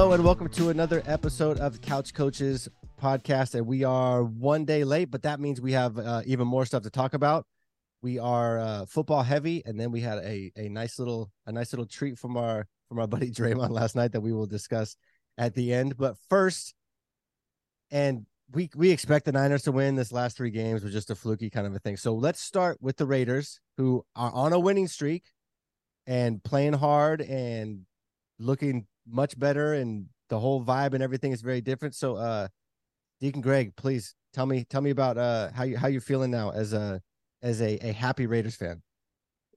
Hello and welcome to another episode of Couch Coaches podcast. And we are one day late, but that means we have uh, even more stuff to talk about. We are uh, football heavy, and then we had a a nice little a nice little treat from our from our buddy Draymond last night that we will discuss at the end. But first, and we we expect the Niners to win this last three games was just a fluky kind of a thing. So let's start with the Raiders, who are on a winning streak and playing hard and looking much better, and the whole vibe and everything is very different. So, uh, Deacon Greg, please tell me tell me about uh how you how you're feeling now as a as a, a happy Raiders fan.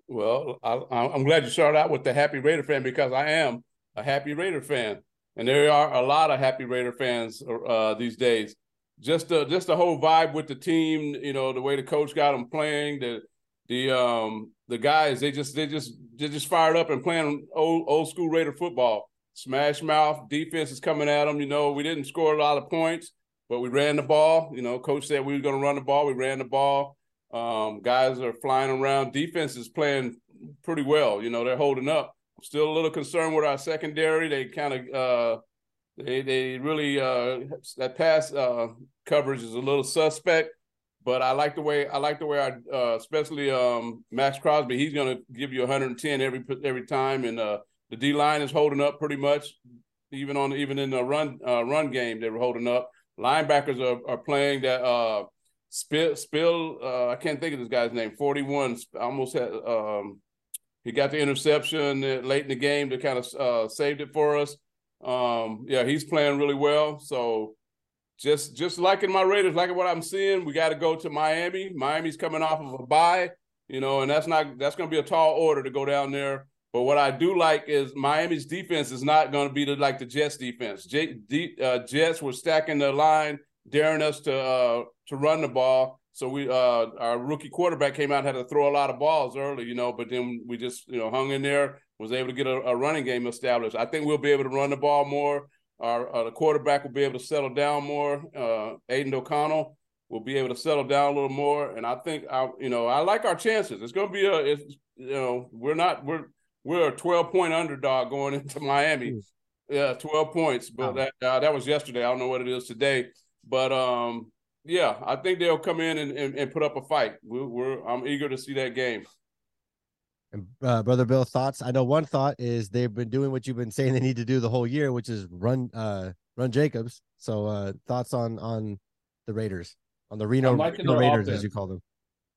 Well, I, I'm glad you started out with the happy Raider fan because I am a happy Raider fan, and there are a lot of happy Raider fans uh, these days. Just the just the whole vibe with the team, you know, the way the coach got them playing, the the um the guys they just they just they just fired up and playing old old school Raider football. Smash mouth defense is coming at them. You know, we didn't score a lot of points, but we ran the ball. You know, coach said we were going to run the ball. We ran the ball. Um, guys are flying around. Defense is playing pretty well. You know, they're holding up. Still a little concerned with our secondary. They kind of uh, they they really uh, that pass uh, coverage is a little suspect. But I like the way I like the way I uh, especially um, Maxx Crosby. He's going to give you 110 every every time, and uh, the D line is holding up pretty much. Even on even in the run uh, run game, they were holding up. Linebackers are, are playing that uh, Spill, Spill uh, I can't think of this guy's name. Forty-one, almost had. Um, he got the interception late in the game to kind of uh, saved it for us. Um, yeah, he's playing really well. So just just liking my Raiders, liking what I'm seeing. We got to go to Miami. Miami's coming off of a bye, you know, and that's not that's going to be a tall order to go down there. But what I do like is Miami's defense is not going to be the, like the Jets defense. J, D, uh, Jets were stacking the line, daring us to uh, to run the ball. So we uh, our rookie quarterback came out and had to throw a lot of balls early, you know, but then we just you know hung in there, was able to get a, a running game established. I think we'll be able to run the ball more. Our uh, the quarterback will be able to settle down more. Uh, Aidan O'Connell will be able to settle down a little more, and I think I you know I like our chances. It's going to be a it's, you know we're not we're we're a twelve point underdog going into Miami. Yeah, twelve points, but that uh, that was yesterday. I don't know what it is today, but um yeah, I think they'll come in and, and, and put up a fight. We're, we're, I'm eager to see that game. And uh, brother Bill, thoughts? I know one thought is they've been doing what you've been saying they need to do the whole year, which is run uh run Jacobs. So uh thoughts on on the Raiders, on the Reno, Reno Raiders offense. as you call them.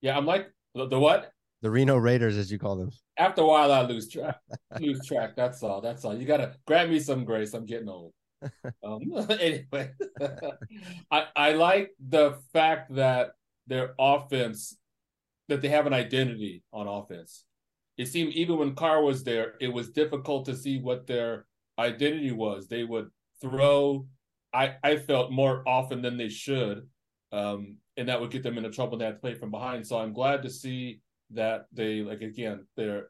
Yeah, I'm like the, the what? The Reno Raiders as you call them. After a while, I lose track. lose track. That's all. That's all. You gotta grab me some grace. I'm getting old. um, anyway, I I like the fact that their offense that they have an identity on offense. It seemed even when Carr was there, it was difficult to see what their identity was. They would throw, I I felt more often than they should, um, and that would get them into trouble. They had to play from behind. So I'm glad to see that they like again their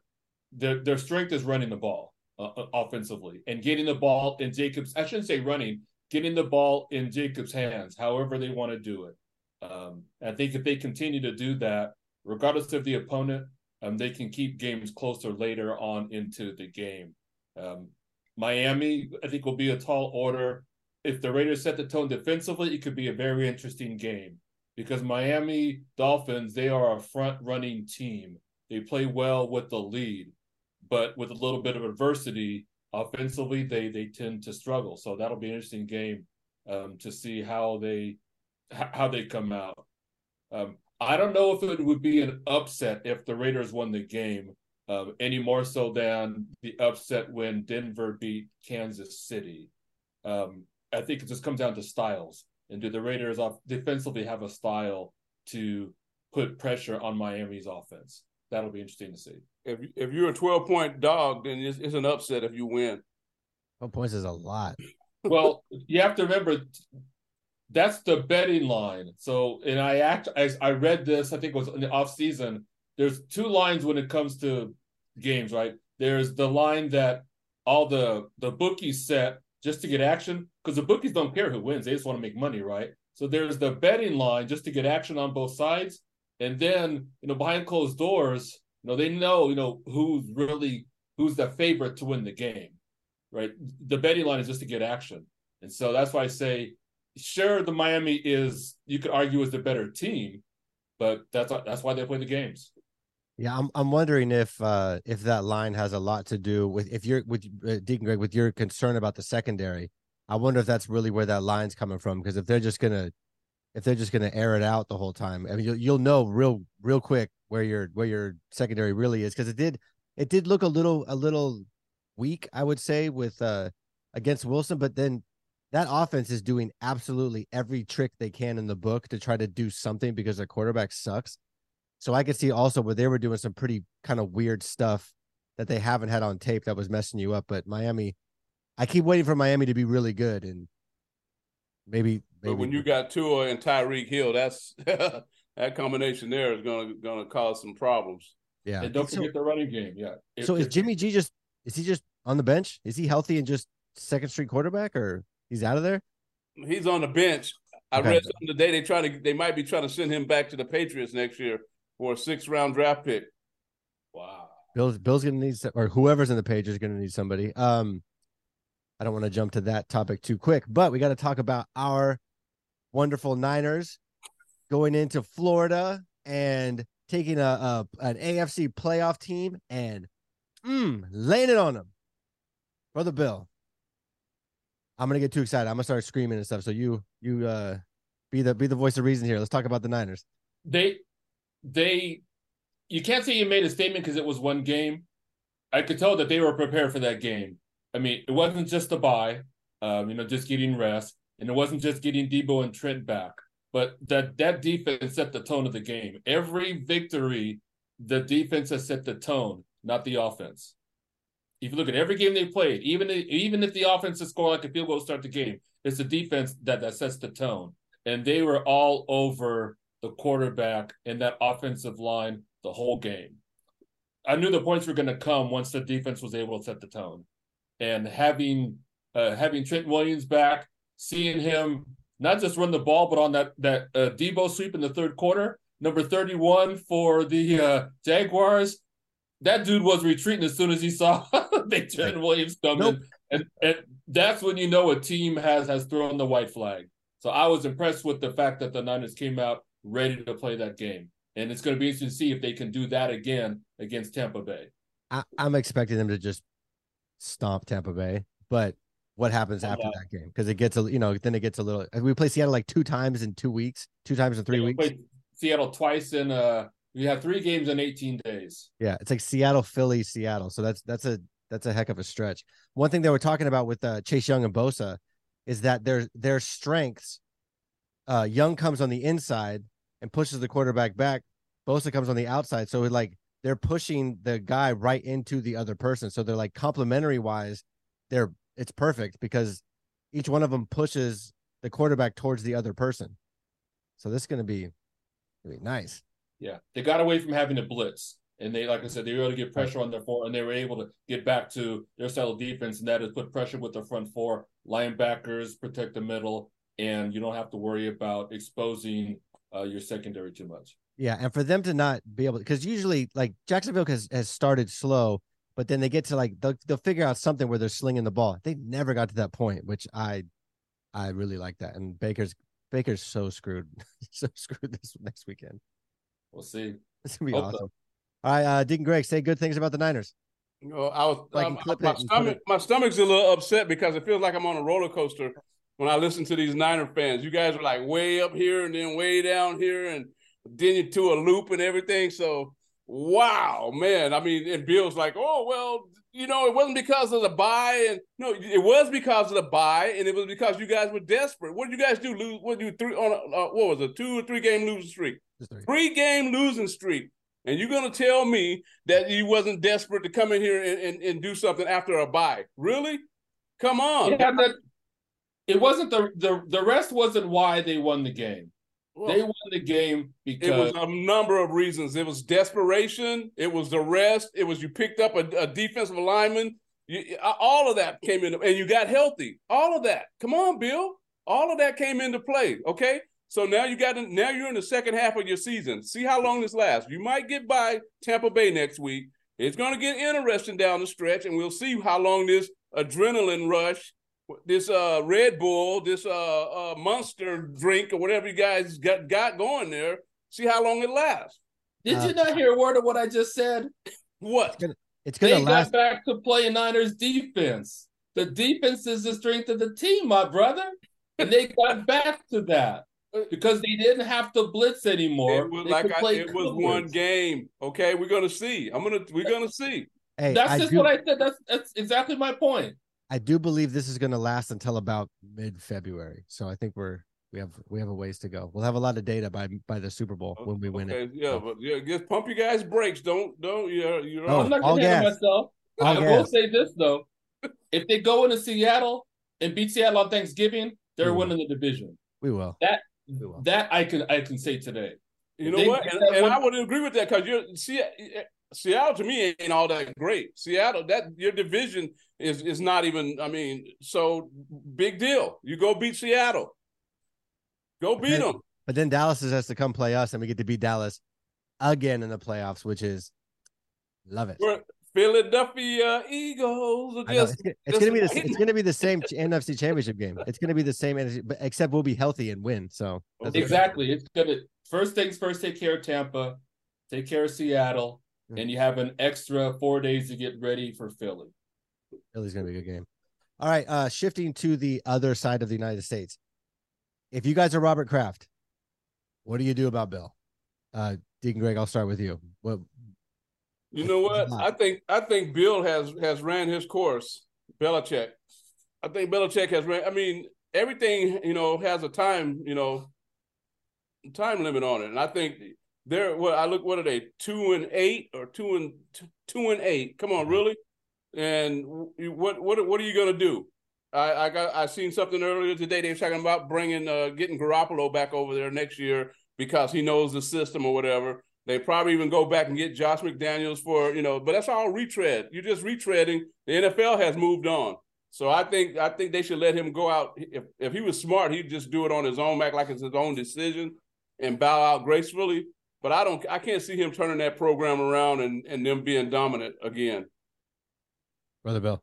their their strength is running the ball uh, uh, offensively and getting the ball in Jacobs. I shouldn't say running, getting the ball in Jacobs' hands, however they want to do it. Um, I think if they continue to do that, regardless of the opponent, um, they can keep games closer later on into the game. Um, Miami, I think, will be a tall order. If the Raiders set the tone defensively, it could be a very interesting game because Miami Dolphins, they are a front running team. They play well with the lead but with a little bit of adversity offensively, they they tend to struggle. So that'll be an interesting game um, to see how they how they come out. Um, I don't know if it would be an upset if the Raiders won the game, um, any more so than the upset when Denver beat Kansas City. Um, I think it just comes down to styles. And do the Raiders off defensively have a style to put pressure on Miami's offense? That'll be interesting to see if if you're a 12 point dog, then it's, it's an upset if you win. 12 points is a lot. well, you have to remember that's the betting line. So, and I act I, I read this. I think it was in the off season. There's two lines when it comes to games, right? There's the line that all the the bookies set just to get action because the bookies don't care who wins; they just want to make money, right? So there's the betting line just to get action on both sides, and then you know behind closed doors, you know, they know, you know, who's really who's the favorite to win the game. right? The betting line is just to get action. And so that's why I say, sure, the Miami is, you could argue, is the better team, but that's that's why they play the games. Yeah, I'm I'm wondering if uh if that line has a lot to do with if you're with uh, Deacon Greg with your concern about the secondary. I wonder if that's really where that line's coming from because if they're just gonna if they're just gonna air it out the whole time, I mean you'll you'll know real real quick where your where your secondary really is because it did it did look a little a little weak I would say with uh against Wilson, but then that offense is doing absolutely every trick they can in the book to try to do something because their quarterback sucks. So I could see also where they were doing some pretty kind of weird stuff that they haven't had on tape that was messing you up. But Miami, I keep waiting for Miami to be really good, and maybe. maybe but when you got Tua and Tyreek Hill, that's that combination there is gonna gonna cause some problems. Yeah, and don't forget the running game. Yeah. If, so is Jimmy G just is he just on the bench? Is he healthy and just second street quarterback, or he's out of there? He's on the bench. I okay. read something today. They try to they might be trying to send him back to the Patriots next year for a six round draft pick. Wow. Bill's Bill's gonna need or whoever's in the page is gonna need somebody. Um, I don't want to jump to that topic too quick, but we got to talk about our wonderful Niners going into Florida and taking a, a an AFC playoff team and mm, laying it on them for the Bill. I'm gonna get too excited. I'm gonna start screaming and stuff. So you you uh be the be the voice of reason here. Let's talk about the Niners. They they you can't say you made a statement because it was one game. I could tell that they were prepared for that game. I mean, it wasn't just a bye, um, you know, just getting rest, and it wasn't just getting Deebo and Trent back, but that that defense set the tone of the game. Every victory, the defense has set the tone, not the offense. If you look at every game they played, even if, even if the offense is score like a field goal to start the game, it's the defense that that sets the tone, and they were all over the quarterback and that offensive line the whole game. I knew the points were going to come once the defense was able to set the tone, and having uh, having Trent Williams back, seeing him not just run the ball, but on that that uh, Deebo sweep in the third quarter, number thirty one for the uh, Jaguars. That dude was retreating as soon as he saw Big Trent Williams coming, nope. and, and that's when you know a team has has thrown the white flag. So I was impressed with the fact that the Niners came out ready to play that game. And it's going to be interesting to see if they can do that again against Tampa Bay. I, am expecting them to just stomp Tampa Bay, but what happens after yeah. that game? Because it gets a you know then it gets a little. We play Seattle like two times in two weeks, two times in three yeah, weeks. Seattle twice in uh we have three games in 18 days. Yeah, it's like Seattle, Philly, Seattle. So that's that's a that's a heck of a stretch. One thing they were talking about with uh, Chase Young and Bosa is that their their strengths. Uh, Young comes on the inside, and pushes the quarterback back. Bosa comes on the outside. So like they're pushing the guy right into the other person. So they're like complementary wise, they're it's perfect because each one of them pushes the quarterback towards the other person. So this is gonna be, gonna be nice. Yeah. They got away from having to blitz. And they, like I said, they were able to get pressure on their four, and they were able to get back to their style of defense, and that is put pressure with the front four, linebackers protect the middle, and you don't have to worry about exposing uh, your secondary too much. Yeah, and for them to not be able, because usually like Jacksonville has has started slow, but then they get to like they'll, they'll figure out something where they're slinging the ball. They never got to that point, which I I really like that. And Baker's Baker's so screwed, so screwed this next weekend. We'll see. It's gonna be Hope awesome. So. All right, uh, Deacon Greg, say good things about the Niners. You know, I was like um, my stomach. My stomach's a little upset because it feels like I'm on a roller coaster when I listen to these Niner fans. You guys are like way up here and then way down here, and then you to a loop and everything. So wow, man. I mean, and Bill's like, oh well, you know, it wasn't because of the bye, and no, it was because of the bye, and it was because you guys were desperate. What did you guys do? Lose? What did you three on? A, uh, what was it? Two or three game losing streak? Three. three game losing streak. And you're gonna tell me that you wasn't desperate to come in here and, and, and do something after a bye? Really? Come on. Yeah, that, it wasn't the the the rest wasn't why they won the game. Well, they won the game because it was a number of reasons. It was desperation. It was the rest. It was you picked up a, a defensive lineman. You, all of that came in, and you got healthy. All of that. Come on, Bill. All of that came into play. Okay. So now you got now you're in the second half of your season. See how long this lasts. You might get by Tampa Bay next week. It's going to get interesting down the stretch, and we'll see how long this adrenaline rush, this uh, Red Bull, this uh, uh, Monster drink, or whatever you guys got got going there. See how long it lasts. Did you not hear a word of what I just said? What? It's gonna, it's gonna they last. got back to playing Niners defense. The defense is the strength of the team, my brother. And they got back to that because they didn't have to blitz anymore. It was They like I, it was one game. Okay, we're gonna see. I'm gonna we're gonna see. Hey, That's I just do, what I said. That's that's exactly my point. I do believe this is gonna last until about mid February. So I think we're we have we have a ways to go. We'll have a lot of data by by the Super Bowl when we win okay, it. Yeah, So, but yeah, just pump your guys' brakes. Don't don't you you know. Oh, I'm not all gonna handle gas. myself. All I will say this though: if they go into Seattle and beat Seattle on Thanksgiving, they're Mhm. winning the division. we will. will. That I can I can say today. You know what? And, and I would agree with that because you're see Seattle to me ain't all that great. Seattle, that your division is is not even. I mean, so big deal. You go beat Seattle. Go beat Okay. them. But then Dallas has to come play us, and we get to beat Dallas again in the playoffs, which is love it. We're Philadelphia Eagles. Are just it's, gonna- it's just gonna be the it's gonna be the same NFC Championship game. It's gonna be the same, NFC, but except we'll be healthy and win. So. Exactly. It's gonna first things first. Take care of Tampa. Take care of Seattle, Mhm. and you have an extra four days to get ready for Philly. Philly's gonna be a good game. All right, uh shifting to the other side of the United States. If you guys are Robert Kraft, what do you do about Bill? Uh Deacon Greg, I'll start with you. What You know what? I think I think Bill has has ran his course. Belichick. I think Belichick has ran. I mean, everything you know has a time you know time limit on it, and I think they're what I look. What are they? Two and eight or two and two, two and eight? Come on, really? And what what what are you gonna do? I I got I seen something earlier today. They were talking about bringing uh getting Garoppolo back over there next year because he knows the system or whatever. They probably even go back and get Josh McDaniels for you know, but that's all retread. You're just retreading. The NFL has moved on, so I think I think they should let him go out. If if he was smart, he'd just do it on his own, act like it's his own decision, and bow out gracefully. But I don't. I can't see him turning that program around and and them being dominant again. brother Bill?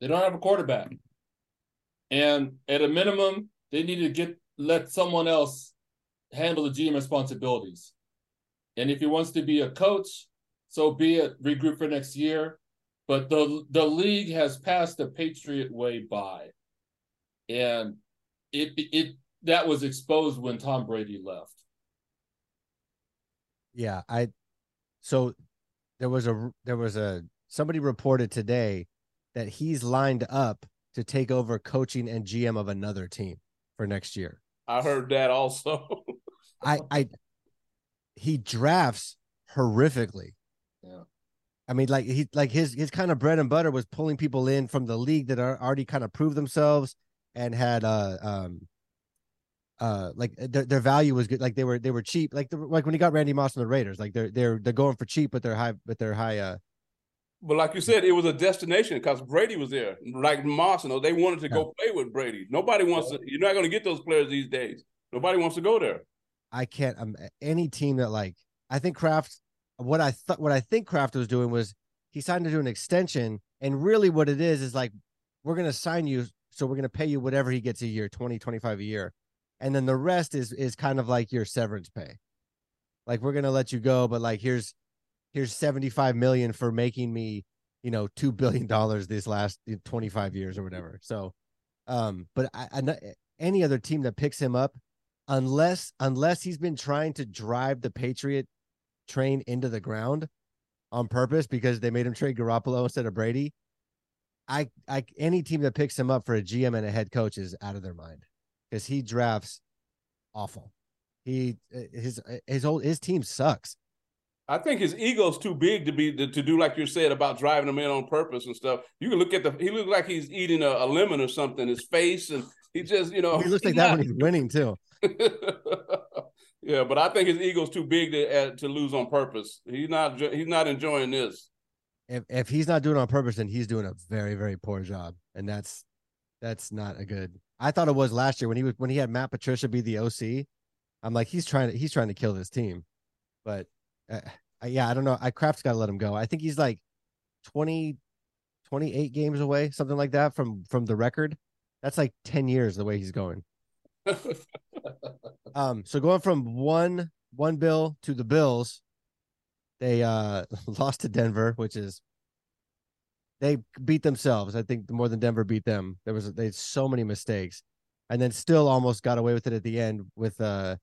They don't have a quarterback, and at a minimum, they need to get let someone else handle the GM responsibilities. And if he wants to be a coach, so be it. Regroup for next year. But the the league has passed the Patriot way by, and it it that was exposed when Tom Brady left. Yeah, I so there was a there was a somebody reported today that he's lined up to take over coaching and GM of another team for next year. I heard that also. I I he drafts horrifically. Yeah. I mean, like he like his his kind of bread and butter was pulling people in from the league that are already kind of proved themselves and had uh um uh like their, their value was good like they were they were cheap like the, like when he got Randy Moss and the Raiders like they're they're they're going for cheap but they're high but they're high uh But like you said, it was a destination because Brady was there. Like Moss, you know, they wanted to go play with Brady. Nobody wants to. You're not going to get those players these days. Nobody wants to go there. I can't um any team that like I think Kraft what I thought what I think Kraft was doing was he signed to do an extension and really what it is is like we're going to sign you so we're going to pay you whatever he gets a year 20 25 a year and then the rest is is kind of like your severance pay like we're to let you go but like here's here's 75 million for making me you know 2 billion dollars this last 25 years or whatever so um but I, I any other team that picks him up unless unless he's been trying to drive the Patriot train into the ground on purpose because they made him trade Garoppolo instead of Brady. I I any team that picks him up for a GM and a head coach is out of their mind because he drafts awful. He his his old his team sucks. I think his ego's too big to be to, to do like you said about driving them in on purpose and stuff. You can look at the he looks like he's eating a, a lemon or something. His face and he just you know He looks like that not- when he's winning too. yeah, but I think his ego's too big to uh, to lose on purpose. He's not he's not enjoying this. If if he's not doing it on purpose, then he's doing a very very poor job, and that's that's not a good. I thought it was last year when he was when he had Matt Patricia be the OC. I'm like he's trying to he's trying to kill this team, but uh, uh, yeah, I don't know. I Kraft's got to let him go. I think he's like 20, 28 games away, something like that from from the record. That's like 10 years the way he's going. um, so going from one one bill to the Bills, they uh lost to Denver, which is they beat themselves. I think more than Denver beat them. There was they had so many mistakes, and then still almost got away with it at the end with uh.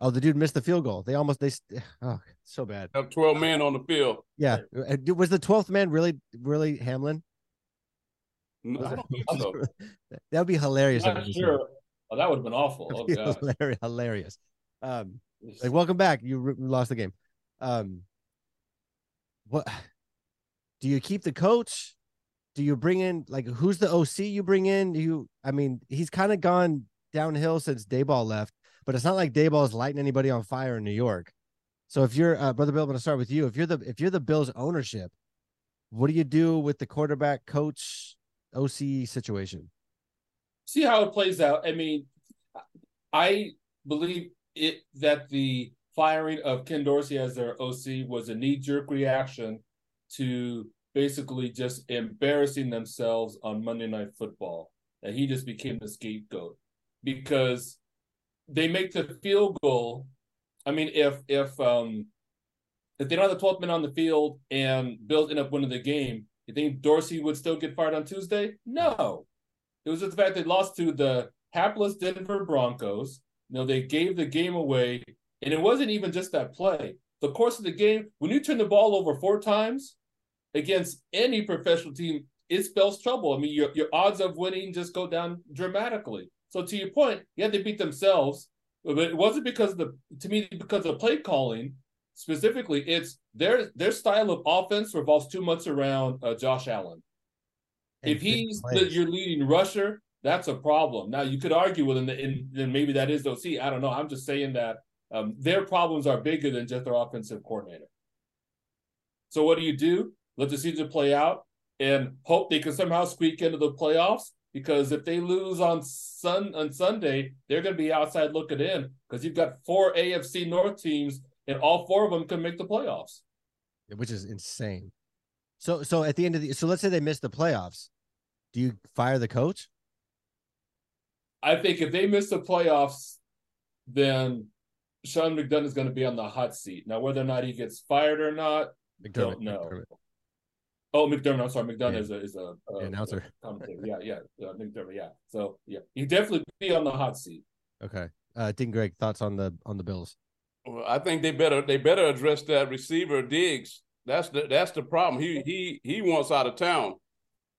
Oh, the dude missed the field goal. They almost they oh so bad. Have twelve men on the field. Yeah, was the twelfth man really really Hamlin? No, so. that would be hilarious. Not sure. Oh, that would have been awful. Oh, hilarious, hilarious. Um, like welcome back. You re- lost the game. Um, what do you keep the coach? Do you bring in like who's the OC you bring in? Do you I mean, he's kind of gone downhill since Daboll left, but it's not like Daboll is lighting anybody on fire in New York. So if you're uh, brother Bill, I'm going to start with you. If you're the if you're the Bills ownership, what do you do with the quarterback coach OC situation? See how it plays out. I mean, I believe it that the firing of Ken Dorsey as their OC was a knee jerk reaction to basically just embarrassing themselves on Monday Night Football. And he just became the scapegoat because they make the field goal. I mean, if if um if they don't have the 12th man on the field and Bills end up winning the game, you think Dorsey would still get fired on Tuesday? No. It was just the fact they lost to the hapless Denver Broncos. You know, they gave the game away. And it wasn't even just that play. The course of the game, when you turn the ball over four times, against any professional team, it spells trouble. I mean, your, your odds of winning just go down dramatically. So to your point, yeah, they beat themselves, but it wasn't because of the to me because of play calling specifically. It's their their style of offense revolves too much around uh, Josh Allen. If he's the, your leading rusher, that's a problem. Now you could argue with him, and then maybe that is. See, I don't know. I'm just saying that um, their problems are bigger than just their offensive coordinator. So what do you do? Let the season play out, and hope they can somehow squeak into the playoffs. Because if they lose on sun on Sunday, they're going to be outside looking in. Because you've got four AFC North teams, and all four of them can make the playoffs, which is insane. So, so at the end of the so let's say they miss the playoffs, do you fire the coach? I think if they miss the playoffs, then Sean McDonough is going to be on the hot seat. Now, whether or not he gets fired or not, McDermott, don't know. McDermott. Oh, McDermott. I'm sorry, McDonough yeah. is a is a, a announcer. Commentator. Yeah, yeah, uh, McDermott. Yeah. So yeah, he definitely be on the hot seat. Okay. Uh, Dean Greg, thoughts on the on the Bills? Well, I think they better they better address that receiver Diggs. That's the that's the problem. He he he wants out of town,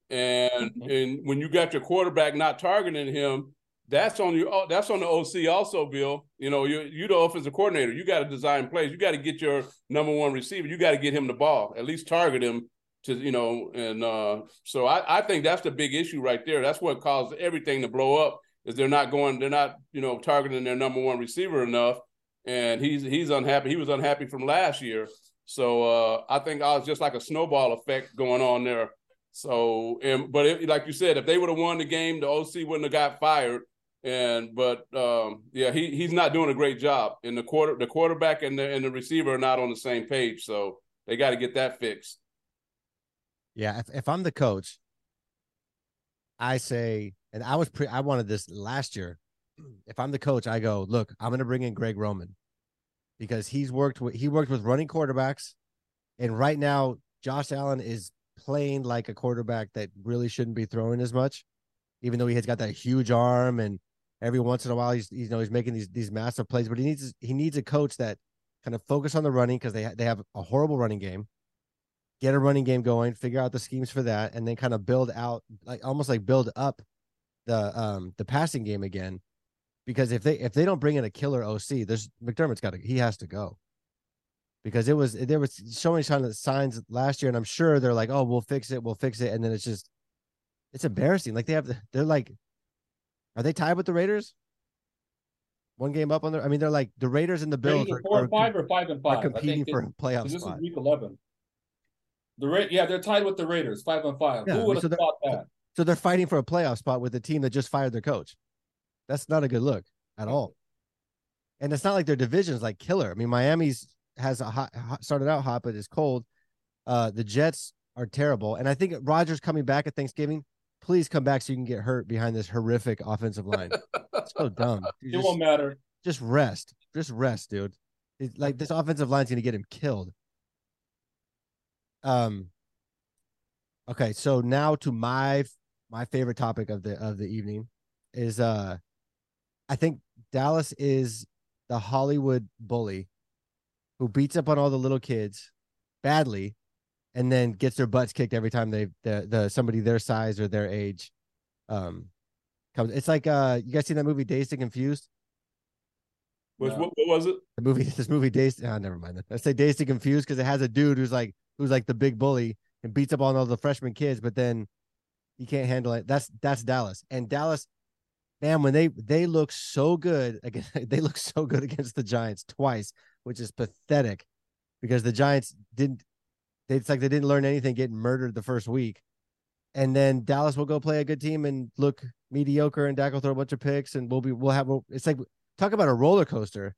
and mm-hmm. and when you got your quarterback not targeting him, that's on you. That's on the OC also, Bill. You know, you you the offensive coordinator. You got to design plays. You got to get your number one receiver. You got to get him the ball. At least target him to you know, and uh, so I, I think that's the big issue right there. That's what caused everything to blow up. Is they're not going, they're not you know targeting their number one receiver enough, and he's he's unhappy. He was unhappy from last year. So uh, I think I was just like a snowball effect going on there. So, and but it, like you said, if they would have won the game, the OC wouldn't have got fired. And but um, yeah, he he's not doing a great job. And the quarter the quarterback and the and the receiver are not on the same page. So they got to get that fixed. Yeah, if, if I'm the coach, I say, and I was pre I wanted this last year. If I'm the coach, I go, look, I'm gonna bring in Greg Roman because he's worked with he worked with running quarterbacks, and right now Josh Allen is playing like a quarterback that really shouldn't be throwing as much, even though he has got that huge arm and every once in a while he's you know he's making these these massive plays, but he needs he needs a coach that kind of focus on the running because they they have a horrible running game get a running game going, figure out the schemes for that, and then kind of build out like almost like build up the um the passing game again. Because if they if they don't bring in a killer OC, there's McDermott's got to he has to go. Because it was there was so many signs last year, and I'm sure they're like, oh, we'll fix it, we'll fix it, and then it's just it's embarrassing. Like they have they're like, are they tied with the Raiders? One game up on there. I mean, they're like the Raiders and the Bills are, four are, five or five and five. Are competing for playoff this spot. is week eleven. The Ra- yeah, they're tied with the Raiders, five on five. Yeah, Who would have so thought that? So they're fighting for a playoff spot with the team that just fired their coach. That's not a good look at all. And it's not like their division's like killer. I mean, Miami's has a hot, hot started out hot, but it's cold. Uh, the Jets are terrible, and I think Rodgers coming back at Thanksgiving. Please come back so you can get hurt behind this horrific offensive line. so dumb. It Just, won't matter. just rest. Just rest, dude. It- like this offensive line's gonna get him killed. Um. Okay, so now to my my favorite topic of the of the evening is uh, I think Dallas is the Hollywood bully who beats up on all the little kids badly, and then gets their butts kicked every time they the the somebody their size or their age, um, comes. It's like uh, you guys seen that movie Dazed and Confused? Which, No. what, what was it? the movie this movie dazed oh, never mind i say dazed and confused because it has a dude who's like who's like the big bully and beats up on all the freshman kids but then he can't handle it. That's that's dallas. And dallas man when they they look so good again they look so good against the giants twice which is pathetic because the giants didn't they, it's like they didn't learn anything getting murdered the first week. And then dallas will go play a good team and look mediocre and Dak will throw a bunch of picks and we'll be we'll have it's like talk about a roller coaster.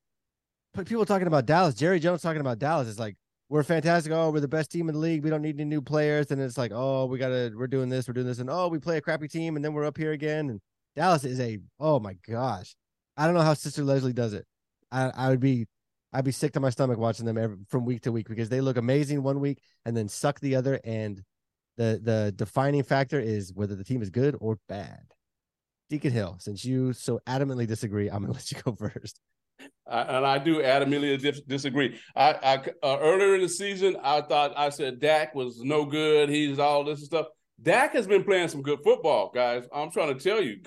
But people talking about Dallas, Jerry Jones talking about Dallas is like, we're fantastic. Oh, we're the best team in the league. We don't need any new players. And it's like, oh, we gotta, we're doing this, we're doing this, and oh, we play a crappy team, and then we're up here again. And Dallas is a, oh my gosh, I don't know how Sister Leslie does it. I, I would be, I'd be sick to my stomach watching them every, from week to week because they look amazing one week and then suck the other. And the the defining factor is whether the team is good or bad. Deacon Hill, since you so adamantly disagree, I'm gonna let you go first. I, and I do adamantly dis- disagree. I, I uh, earlier in the season, I thought I said Dak was no good. He's all this stuff. Dak has been playing some good football, guys. I'm trying to tell you,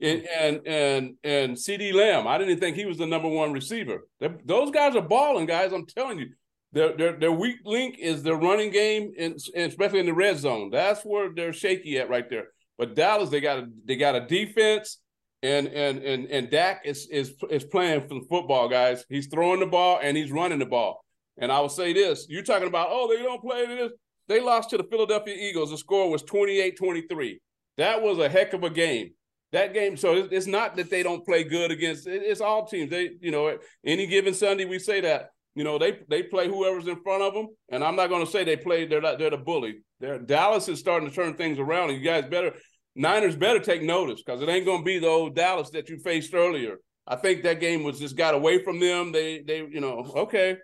and and and and CeeDee Lamb. I didn't think he was the number one receiver. They're, those guys are balling, guys. I'm telling you. Their, their their weak link is their running game, and especially in the red zone. That's where they're shaky at right there. But Dallas, they got a they got a defense and and and and Dak is is is playing for the football, guys. He's throwing the ball and he's running the ball. And I will say this: you're talking about, oh, they don't play this. They lost to the Philadelphia Eagles. The score was 28-23. That was a heck of a game. That game. So it's, it's not that they don't play good against. It's all teams. They, you know, any given Sunday we say that. You know, they they play whoever's in front of them. And I'm not going to say they play. They're not, they're the bully. They're, Dallas is starting to turn things around. And you guys better Niners better take notice because it ain't going to be the old Dallas that you faced earlier. I think that game was just got away from them. They they you know okay,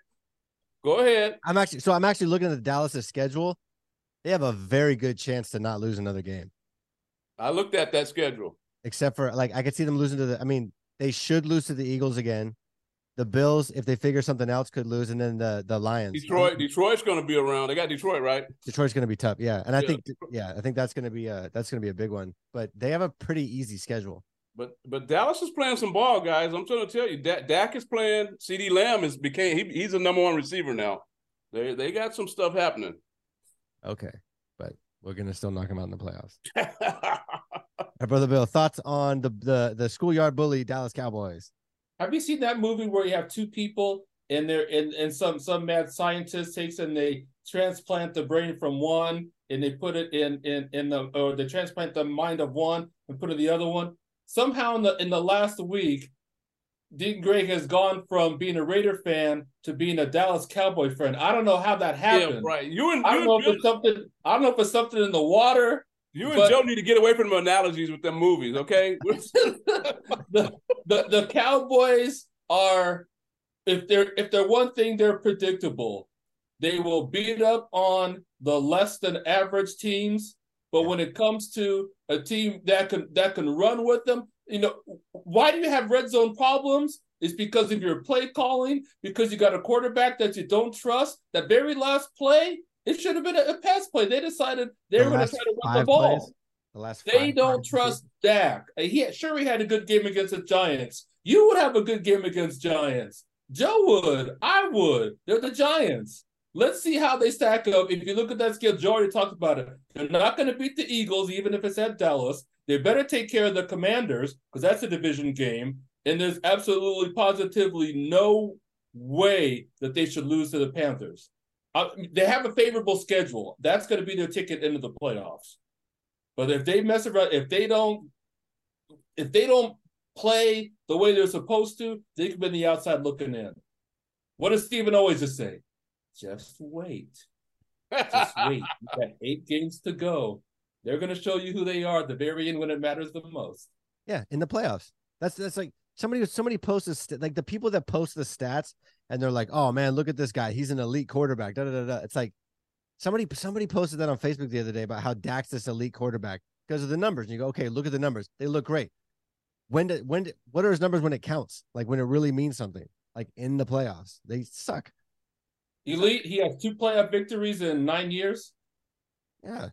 go ahead. I'm actually so I'm actually looking at the Dallas' schedule. They have a very good chance to not lose another game, I looked at that schedule. except for like I could see them losing to the. I mean, they should lose to the Eagles again. The Bills, if they figure something else, could lose, and then the the Lions. Detroit Detroit's going to be around. They got Detroit right. Detroit's going to be tough, yeah, and I Yeah. think yeah, I think that's going to be a that's going to be a big one. But they have a pretty easy schedule. But but Dallas is playing some ball, guys. I'm trying to tell you, Dak, Dak is playing. CeeDee Lamb is became he, he's a number one receiver now. They they got some stuff happening. Okay, but we're gonna still knock them out in the playoffs. My brother Bill, thoughts on the the the schoolyard bully Dallas Cowboys? Have you seen that movie where you have two people and they're and, and some some mad scientist takes and they transplant the brain from one and they put it in in in the or they transplant the mind of one and put it in the other one. Somehow in the in the last week, Dean Gray has gone from being a Raider fan to being a Dallas Cowboy fan. I don't know how that yeah, happened. right. You and I don't know if it's something. I don't know if it's something in the water. You and but- Joe need to get away from them analogies with them movies, okay? the, the the Cowboys are if they're if they're one thing they're predictable. They will beat up on the less than average teams, but when it comes to a team that can that can run with them, you know, why do you have red zone problems? It's because of your play calling, because you got a quarterback that you don't trust. That very last play, it should have been a, a pass play. They decided they The were going to try to run the ball. plays? The last They don't trust Dak. He sure he had a good game against the Giants. You would have a good game against Giants. Joe would. I would. They're the Giants. Let's see how they stack up. If you look at that scale, Joe already talked about it. They're not going to beat the Eagles, even if it's at Dallas. They better take care of the Commanders because that's a division game. And there's absolutely, positively no way that they should lose to the Panthers. Uh, they have a favorable schedule. That's going to be their ticket into the playoffs. But if they mess around, if they don't, if they don't play the way they're supposed to, they could be on the outside looking in. What does Stephen always just say? Just wait. Just wait. You got eight games to go. They're going to show you who they are at the very end when it matters the most. Yeah, in the playoffs. That's that's like somebody somebody posted st- like the people that post the stats and they're like, "Oh man, look at this guy. He's an elite quarterback." Da, da, da, da. It's like somebody somebody posted that on Facebook the other day about how Dak's this elite quarterback because of the numbers. And you go, "Okay, look at the numbers. They look great." When did when did, what are his numbers when it counts? Like when it really means something? Like in the playoffs, they suck. Elite. He has two playoff victories in nine years. Yeah,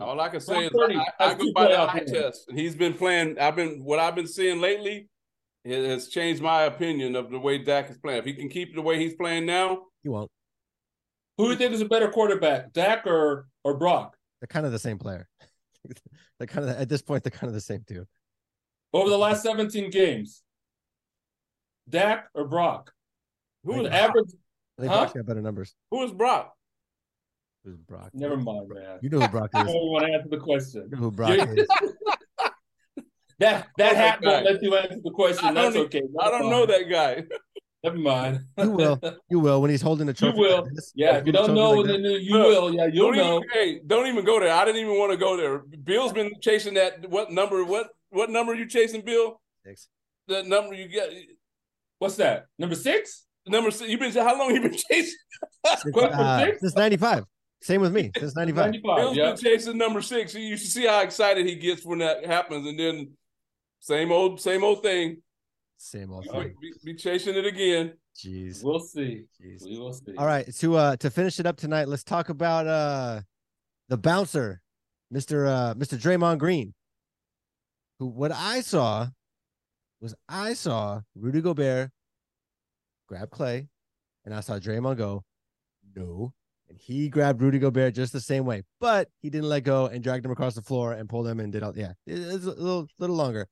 All I can say is 130, I, I go two by the playoff eye test, and he's been playing. I've been what I've been seeing lately. It has changed my opinion of the way Dak is playing. If he can keep the way he's playing now, you won't. Who do you think is a better quarterback, Dak or or Brock? They're kind of the same player. they're kind of at this point they're kind of the same dude. Over the last 17 games, Dak or Brock? who The is average. They Huh? Brock's got better numbers. who is Brock? Who's Brock? Never mind, man. You know who Brock I is. don't want to answer the question. You know who Brock is. That that Okay, hat won't let you answer the question. I don't That's okay. I don't know that guy. Never mind. You will. You will when he's holding the a You will. like. Yeah, if you don't know, like then you Look, will. Yeah, you'll don't know. Even, hey, don't even go there. I didn't even want to go there. Bill's been chasing that. What number? What what number are you chasing, Bill? Six. The number you get. What's that? Number six? Number six. You've been how long you been chasing? Since, uh, six? since 95. Same with me. Since 95. 95. Bill's Yeah. been chasing number six. You should see how excited he gets when that happens, and then same old same old thing. Same old thing. be- be chasing it again. Jeez. We'll see. Jeez. We will see. All right. To uh to finish it up tonight, let's talk about uh the bouncer, Mr. uh Mr. Draymond Green. Who what I saw was I saw Rudy Gobert grab Klay, and I saw Draymond go, no. And he grabbed Rudy Gobert just the same way, but he didn't let go and dragged him across the floor and pulled him and did all yeah, it's a little little longer.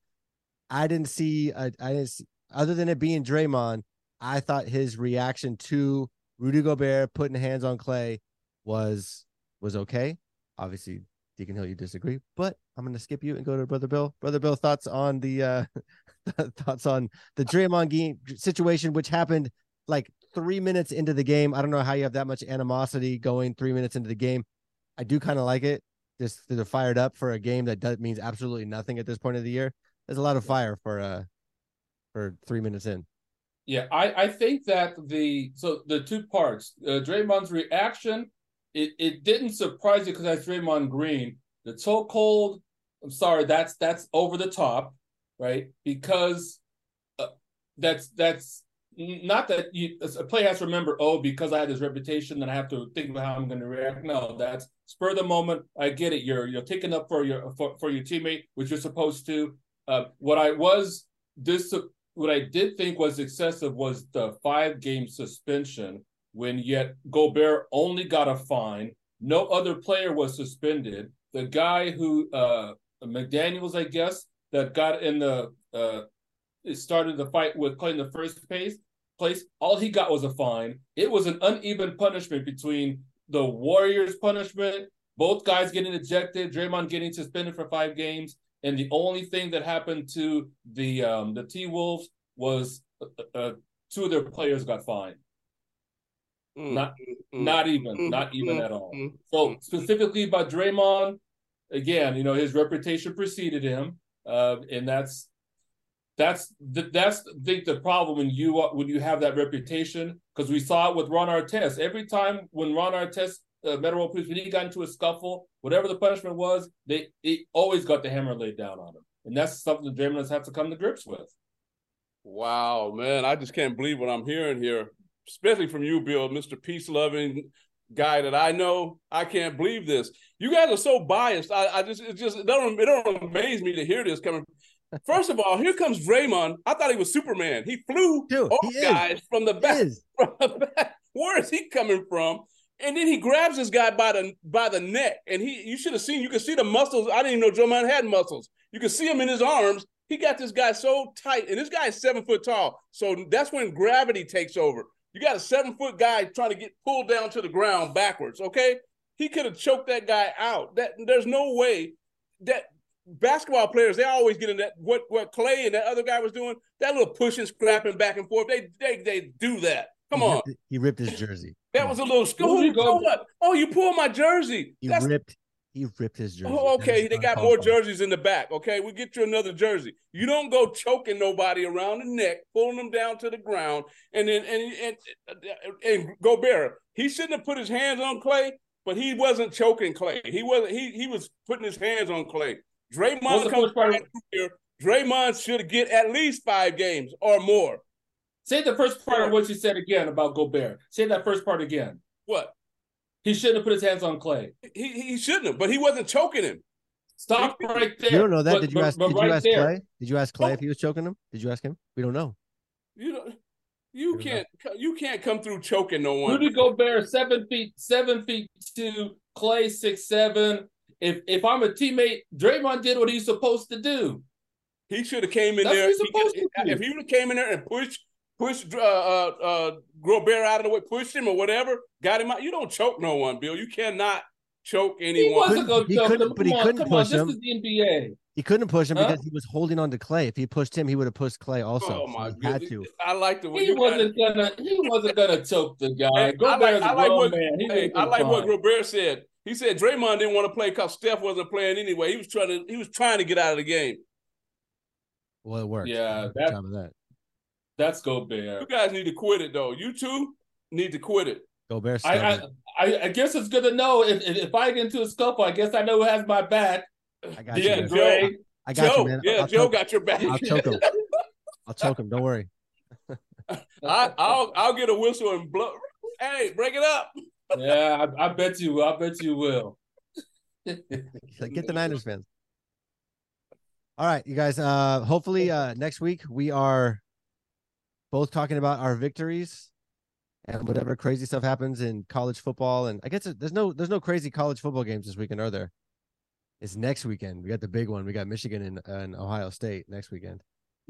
I didn't see I didn't see other than it being Draymond, I thought his reaction to Rudy Gobert putting hands on Klay was was okay. Obviously, Deacon Hill, you disagree, but I'm gonna skip you and go to Brother Bill. Brother Bill, thoughts on the uh thoughts on the Draymond game situation, which happened like three minutes into the game. I don't know how you have that much animosity going three minutes into the game. I do kind of like it. Just they're fired up for a game that does means absolutely nothing at this point of the year. There's a lot of fire for uh for three minutes in. Yeah, I, I think that the so the two parts, uh, Draymond's reaction, it, it didn't surprise you because that's Draymond Green. The toe cold, I'm sorry, that's that's over the top, right? Because uh, that's that's not that you a player has to remember. Oh, because I had this reputation, then I have to think about how I'm going to react. No, that's spur the moment. I get it. You're you're taking up for your for, for your teammate, which you're supposed to. Uh, what I was this what I did think was excessive was the five game suspension when yet Gobert only got a fine. No other player was suspended. The guy who uh McDaniels, I guess, that got in the uh started the fight with Klay in the first place place, all he got was a fine. It was an uneven punishment between the Warriors punishment, both guys getting ejected, Draymond getting suspended for five games, and the only thing that happened to the um, the T Wolves was uh, uh, two of their players got fined. Mm, Not- mm, Not even, mm, not even mm, at all. mm. So specifically by Draymond, again, you know his reputation preceded him, uh, and that's that's th- that's I think the problem when you when you have that reputation because we saw it with Ron Artest. Every time when Ron Artest, uh, Metal Police, when he got into a scuffle, whatever the punishment was, they it always got the hammer laid down on him, and that's something the Draymond have to come to grips with. Wow, man, I just can't believe what I'm hearing here, especially from you, Bill, Mr. Peace loving guy that I know. I can't believe this. You guys are so biased. I, I just it just it don't it don't amaze me to hear this coming. First of all, here comes Draymond. I thought he was Superman. He flew Dude, off he is. guys from the back. is. From the back. Where is he coming from? And then he grabs this guy by the by the neck, and he you should have seen. You could see the muscles. I didn't even know Draymond had muscles. You could see him in his arms. He got this guy so tight, and this guy is seven foot tall. So that's when gravity takes over. You got a seven foot guy trying to get pulled down to the ground backwards. Okay, he could have choked that guy out. That there's no way that basketball players, they always get in that what what Klay and that other guy was doing, that little pushing, scrapping back and forth. They they they do that. Come he on. Ripped, he ripped his jersey. That was a little school. Who you Oh, go- Oh, you pulled my jersey. He That's ripped. He ripped his jersey. Oh, okay. They got more jerseys in the back. Okay, we get you another jersey. You don't go choking nobody around the neck, pulling them down to the ground, and then and and and, and Gobert. He shouldn't have put his hands on Klay, but he wasn't choking Klay. He wasn't. He he was putting his hands on Klay. What's Draymond comes back here. Draymond should get at least five games or more. Say the first part of what you said again about Gobert. Say that first part again. What? He shouldn't have put his hands on Klay. He he shouldn't have, but he wasn't choking him. Stop right there. You don't know that. But- did you ask? but Did you right ask there- Klay? Did you ask Klay Oh. if he was choking him? Did you ask him? We don't know. You know, you Fair can't you can't come through choking no one. Rudy Gobert, seven feet, seven feet two. Klay, six seven. If if I'm a teammate, Draymond did what he's supposed to do. He should have came in That's there. what he's he supposed could- to do. if he would have came in there and pushed pushed uh, uh, uh, Gobert out of the way, pushed him or whatever, got him out. You don't choke no one, Bill. You cannot choke anyone. He anyone. wasn't going to couldn't- him. but he Come on, couldn't come on. push This him. is the NBA. He couldn't push him Huh? because he was holding on to Klay. If he pushed him, he would have pushed Klay also. oh my he had goodness! I like the way He wasn't gonna. He wasn't gonna choke the guy. Hey, I Gobert like- is a I like what- man. Hey, I been like what fine. Gobert said. He said Draymond didn't want to play because Steph wasn't playing anyway. He was trying to he was trying to get out of the game. Well, it worked. Yeah, Good that- job of that. That's Gobert. You guys need to quit it though. You two need to quit it. Gobert. I, I. I, I guess it's good to know if, if if I get into a scuffle, I guess I know who has my back. I got Yeah, you. Joe. Gray. I got Joe, you, man. yeah, I'll Joe choke, got your back. I'll choke him. I'll choke him. Don't worry. I, I'll I'll get a whistle and blow. Hey, break it up. yeah, I, I bet you. I bet you will. Get the Niners fans. All right, you guys. Uh, hopefully, uh, next week we are both talking about our victories and whatever crazy stuff happens in college football. And I guess there's no there's no crazy college football games this weekend, are there? It's next weekend. We got the big one. We got Michigan and, and Ohio State next weekend.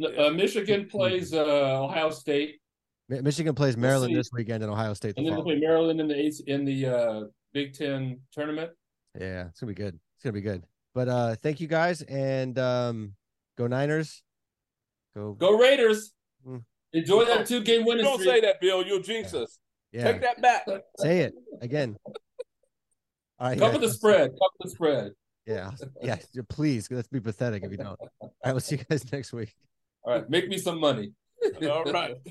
Uh, Michigan plays uh, Ohio State, Mi- Michigan plays Maryland this weekend and Ohio State. The and then they play Maryland in the in the uh, Big Ten tournament. Yeah, it's gonna be good. It's gonna be good. But uh thank you guys and um go Niners. Go, Go Raiders! Mm. Enjoy that two game winning Don't streak. say that, Bill. You'll jinx us. yeah. Take that back. Say it again. All right. Cover guys. the spread. Cover the spread. Yeah. Yeah. Please. Let's be pathetic if you don't. All right, we'll see you guys next week. All right, make me some money. All right.